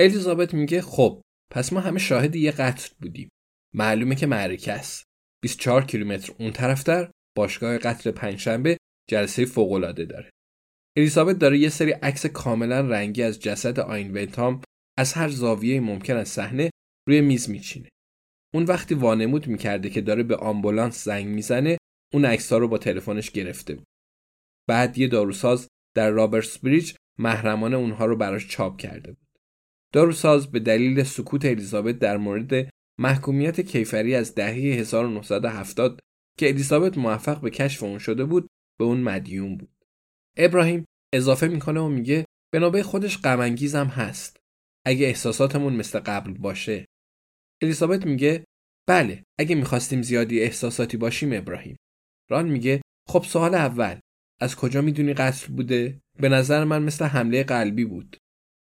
الیزابت میگه خب پس ما همه شاهد یه قتل بودیم. معلومه که معرکه است. 24 کیلومتر اون طرفتر باشگاه قتل پنجشنبه جلسه فوق‌العاده داره. الیزابت داره یه سری عکس کاملا رنگی از جسد آین ونتام از هر زاویه ممکن از صحنه روی میز میچینه. اون وقتی وانمود می‌کرده که داره به آمبولانس زنگ می‌زنه اون عکس‌ها رو با تلفنش گرفته بود. بعد یه داروساز در رابرتس بریج محرمانه اونها رو براش چاپ کرده بود. داروساز به دلیل سکوت الیزابت در مورد محکومیت کیفری از دهه 1970 که الیزابت موفق به کشف اون شده بود به اون مدیون بود. ابراهیم اضافه می‌کنه و میگه به نوبه خودش غم هست. اگه احساساتمون مثل قبل باشه. الیزابت میگه بله اگه می‌خواستیم زیادی احساساتی باشیم ابراهیم. ران میگه خب سوال اول از کجا می‌دونی قتل بوده؟ به نظر من مثل حمله قلبی بود.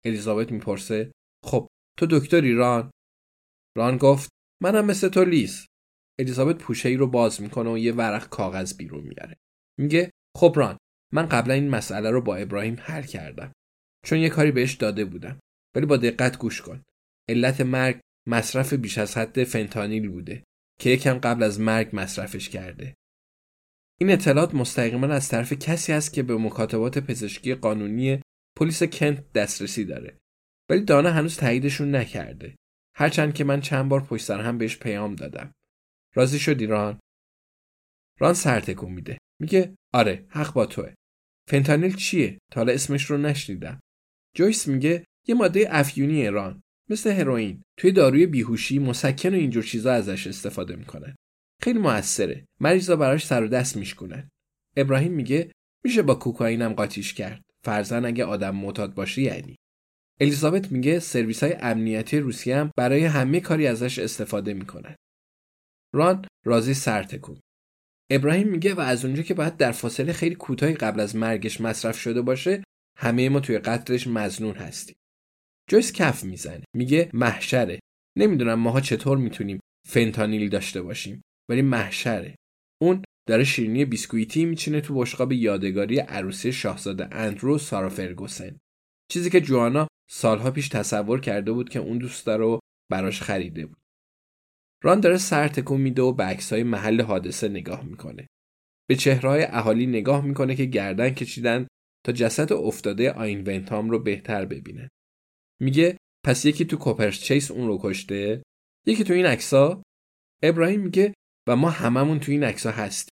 الیزابت می‌پرسه خب تو دکتری ران؟ ران گفت منم مثل تو لیز. الیزابت پوشه ای رو باز می‌کنه و یه ورق کاغذ بیرون میاره. میگه خب ران من قبلا این مسئله رو با ابراهیم حل کردم. چون یه کاری بهش داده بودم. ولی با دقت گوش کن. علت مرگ مصرف بیش از حد فنتانیل بوده که یکم قبل از مرگ مصرفش کرده. این اطلاعات مستقیما از طرف کسی است که به مکاتبات پزشکی قانونی پلیس کنت دسترسی داره. ولی دانا هنوز تاییدشون نکرده. هرچند که من چند بار پشت سر هم بهش پیام دادم. راضی شدی ران؟ ران سر تکون میده. میگه آره حق با توه. فنتانیل چیه؟ تا حالا اسمش رو نشنیدم. جویس میگه یه ماده افیونی ایران مثل هروئین توی داروی بیهوشی مسکن و اینجور چیزا ازش استفاده می‌کنن خیلی موثره مریضا براش سر و دست میشکنن ابراهیم میگه میشه با کوکائینم قاطیش کرد فرزن اگه آدم معتاد باشه یعنی. الیزابت میگه سرویس های امنیتی روسیه هم برای همه کاری ازش استفاده می‌کنن. ران راضی سر تکون ابراهیم میگه و از اونجا که باید در فاصله خیلی کوتاهی قبل از مرگش مصرف شده باشه همه ما توی قتلش مزنون هستیم. جویس کف می‌زنه. میگه محشره. نمی‌دونم ماها چطور می‌تونیم فنتانیل داشته باشیم ولی محشره. اون داره شیرینی بیسکویتی میچینه تو بشقاب یادگاری عروسی شاهزاده اندرو سارا فرگوسن. چیزی که جوانا سالها پیش تصور کرده بود که اون دوست رو براش خریده بود. ران داره سر تکون میده و به عکسای محل حادثه نگاه می‌کنه. به چهرهای اهالی نگاه می‌کنه که گردن کشیدن تا جسد افتاده آین ونتام رو بهتر ببینه. میگه پس یکی تو کوپرس چیس اون رو کشته؟ یکی تو این عکسا ابراهیم میگه و ما هممون تو این عکسا هستیم.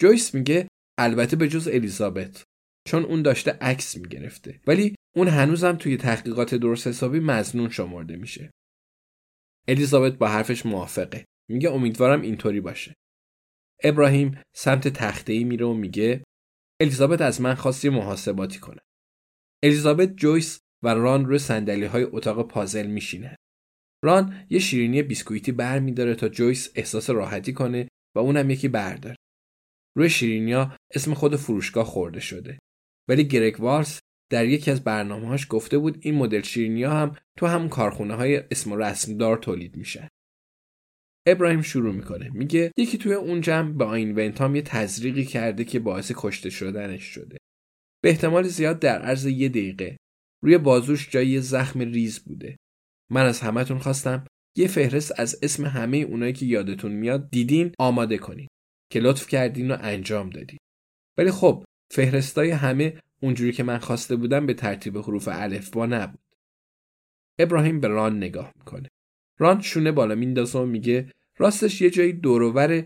جویس میگه البته به جز الیزابت چون اون داشته عکس می‌گرفته. ولی اون هنوزم توی تحقیقات درست حسابی مزنون شمرده میشه. الیزابت با حرفش موافقه. میگه امیدوارم اینطوری باشه. ابراهیم سمت تخته ای میره و میگه الیزابت از من خواستی محاسباتی کنه. الیزابت جویس و ران روی صندلی های اتاق پازل میشینه. ران یه شیرینی بیسکویتی بر میداره تا جویس احساس راحتی کنه و اونم یکی برداره. روی شیرینیا اسم خود فروشگاه خورده شده. ولی گرگ وارس در یکی از برنامه‌هاش گفته بود این مدل شیرینی ها هم تو هم کارخونه های اسم و رسم دار تولید میشن. ابراهیم شروع می‌کنه میگه یکی توی اون جمع به آین ونتام یه تزریقی کرده که باعث کشته شدنش شده. به احتمال زیاد در عرض یه دقیقه روی بازوش جای زخم ریز بوده. من از همهتون خواستم یه فهرست از اسم همه اونایی که یادتون میاد دیدین آماده کنین که لطف کردین و انجام دادین. ولی خب فهرستای همه اونجوری که من خواسته بودم به ترتیب حروف الف با نبود. ابراهیم به ران نگاه می‌کنه. ران شونه بالا میندازه و میگه راستش یه جایی دورور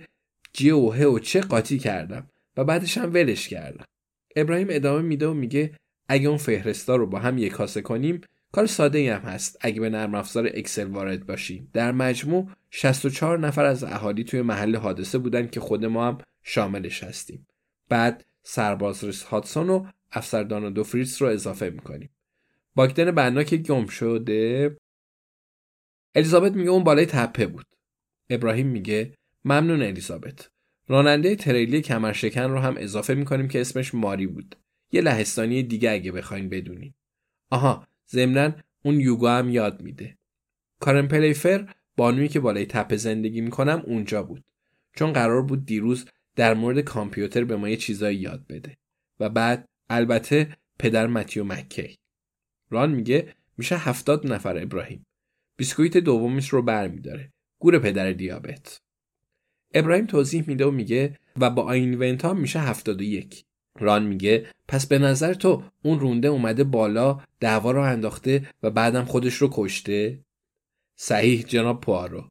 جی و ه و چه قاطی کردم و بعدش هم ولش کردم. ابراهیم ادامه میده و میگه اگه اون فهرستا رو با هم یک کاسه کنیم کار ساده ای هم هست. اگه به نرم افزار اکسل وارد باشیم در مجموع 64 نفر از اهالی توی محل حادثه بودن که خود ما هم شاملش هستیم. بعد سرباز ریس هاتسون و افسردان و دوفریتس رو اضافه می‌کنیم. باگدن بنا که گم شده. الیزابت میگه اون بالای تپه بود. ابراهیم میگه ممنون الیزابت. راننده تریلی کمرشکن رو هم اضافه می‌کنیم که اسمش ماری بود. یه لهستانی دیگه اگه بخواین بدونین. آها ضمنا اون یوگا هم یاد میده. کارن پلیفر بانویی که بالای تپه زندگی می‌کنم اونجا بود. چون قرار بود دیروز در مورد کامپیوتر به ما یه چیزایی یاد بده. و بعد البته پدر متیو مکی. ران میگه میشه هفتاد نفر ابراهیم. بیسکویت دومش رو برمیداره. گور پدر دیابت. ابراهیم توضیح میده و میگه و با آین ونتا میشه هفتاد و یک. ران میگه. پس به نظر تو اون رونده اومده بالا دعوا رو انداخته و بعدم خودش رو کشته؟ صحیح جناب پوارو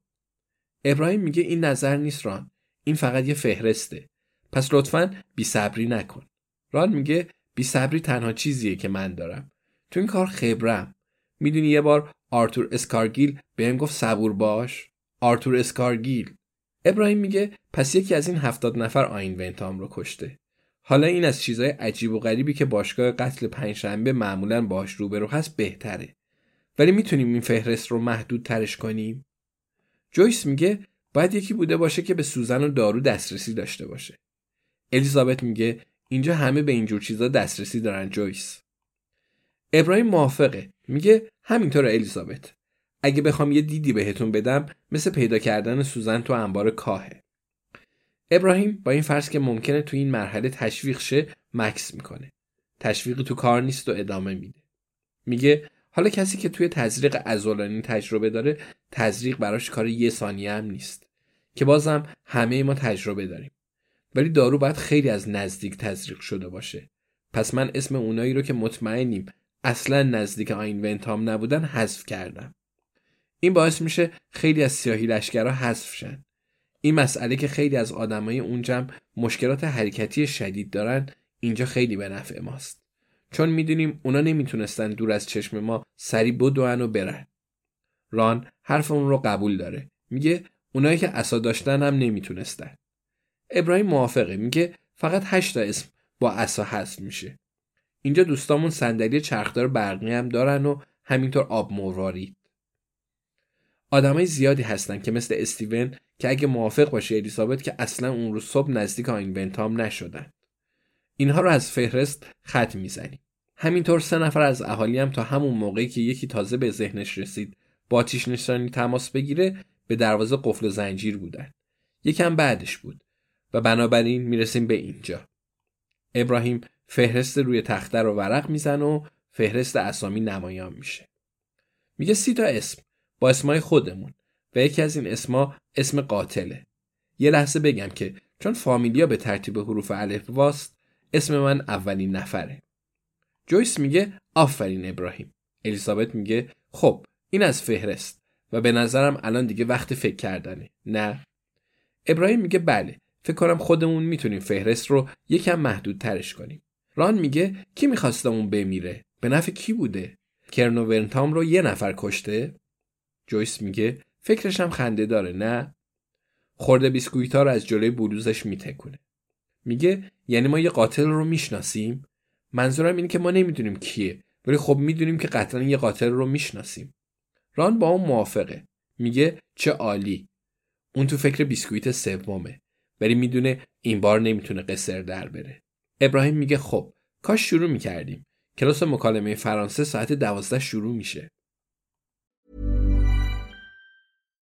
ابراهیم میگه این نظر نیست ران. این فقط یه فهرسته. پس لطفا بی صبری نکن. ران میگه بی صبری تنها چیزیه که من دارم. تو این کار خبره‌م. می‌دونی یه بار آرتور اسکارگیل بهم گفت صبور باش؟ آرتور اسکارگیل. ابراهیم میگه پس یکی از این هفتاد نفر آین ونتام رو کشته. حالا این از چیزای عجیب و غریبی که باشگاه قتل پنجشنبه معمولا باش روبرو هست بهتره. ولی می‌تونیم این فهرست رو محدود ترش کنیم؟ جویس میگه باید یکی بوده باشه که به سوزن و دارو دسترسی داشته باشه. الیزابت میگه اینجا همه به اینجور چیزا دسترسی دارن جویس. ابراهیم موافقه. میگه همینطور الیزابت. اگه بخوام یه دیدی بهتون بدم مثل پیدا کردن سوزن تو انبار کاهه. ابراهیم با این فرض که ممکنه تو این مرحله تشویق شه مکس می‌کنه. تشویق تو کار نیست و ادامه میده. میگه حالا کسی که توی تزریق عضلانی تجربه داره تزریق براش کار یه ثانیه هم نیست. که بازم همه ما تجربه داریم. ولی دارو باید خیلی از نزدیک تزریق شده باشه. پس من اسم اونایی رو که مطمئنیم اصلا نزدیک آین ونتام نبودن حذف کردم. این باعث میشه خیلی از سیاهی لشکرها حذف شن. این مسئله که خیلی از آدمای اون مشکلات حرکتی شدید دارن اینجا خیلی به نفع ماست. چون می‌دونیم اونا نمی‌تونستن دور از چشم ما سری بدون و برن. ران حرف اون رو قبول داره. میگه اونایی که عصا داشتن هم نمی‌تونستن. ابراهیم موافقه. میگه فقط هشتا اسم با عصا حذف میشه. اینجا دوستامون صندلی چرخدار برقی هم دارن و همینطور آب موروارید آدمای زیادی هستن که مثل استیون که اگه موافق باشه الیزابت که اصلا اون روز صبح نزدیک آین بنتام نشدن. اینها رو از فهرست خط می‌زنیم همینطور سه نفر از اهالی هم تا همون موقعی که یکی تازه به ذهنش رسید با آتیش نشانی تماس بگیره به دروازه قفل و زنجیر بودن. یکم بعدش بود و بنابراین می‌رسیم به اینجا. ابراهیم فهرست روی تخته رو ورق میزن و فهرست اسامی نمایان میشه. میگه سی تا اسم. با اسمای خودمون. و یکی از این اسما اسم قاتله. یه لحظه بگم که چون فامیلیا به ترتیب حروف الف واست اسم من اولین نفره. جویس میگه آفرین ابراهیم. الیزابت میگه خب این از فهرست و به نظرم الان دیگه وقت فکر کردنه. نه. ابراهیم میگه بله فکر کنم خودمون می‌تونیم فهرست رو یکم محدود ترش کنیم. ران میگه کی می‌خواسته اون بمیره؟ به نفع کی بوده؟ کرنو ورنتام رو یه نفر کشته؟ جویس میگه فکرشم خنده داره نه؟ خورده بیسکویتا رو از جلوی بلوزش میتکونه. میگه یعنی ما یه قاتل رو می‌شناسیم؟ منظورم اینه که ما نمی‌دونیم کیه ولی خب می‌دونیم که قطعا یه قاتل رو می‌شناسیم. ران با اون موافقه. میگه چه عالی. اون تو فکر بیسکویت سومه. ولی می‌دونه این بار نمی‌تونه قصر در بره. ابراهیم میگه خب کاش شروع می‌کردیم. کلاس مکالمه فرانسه ساعت دوازده شروع میشه.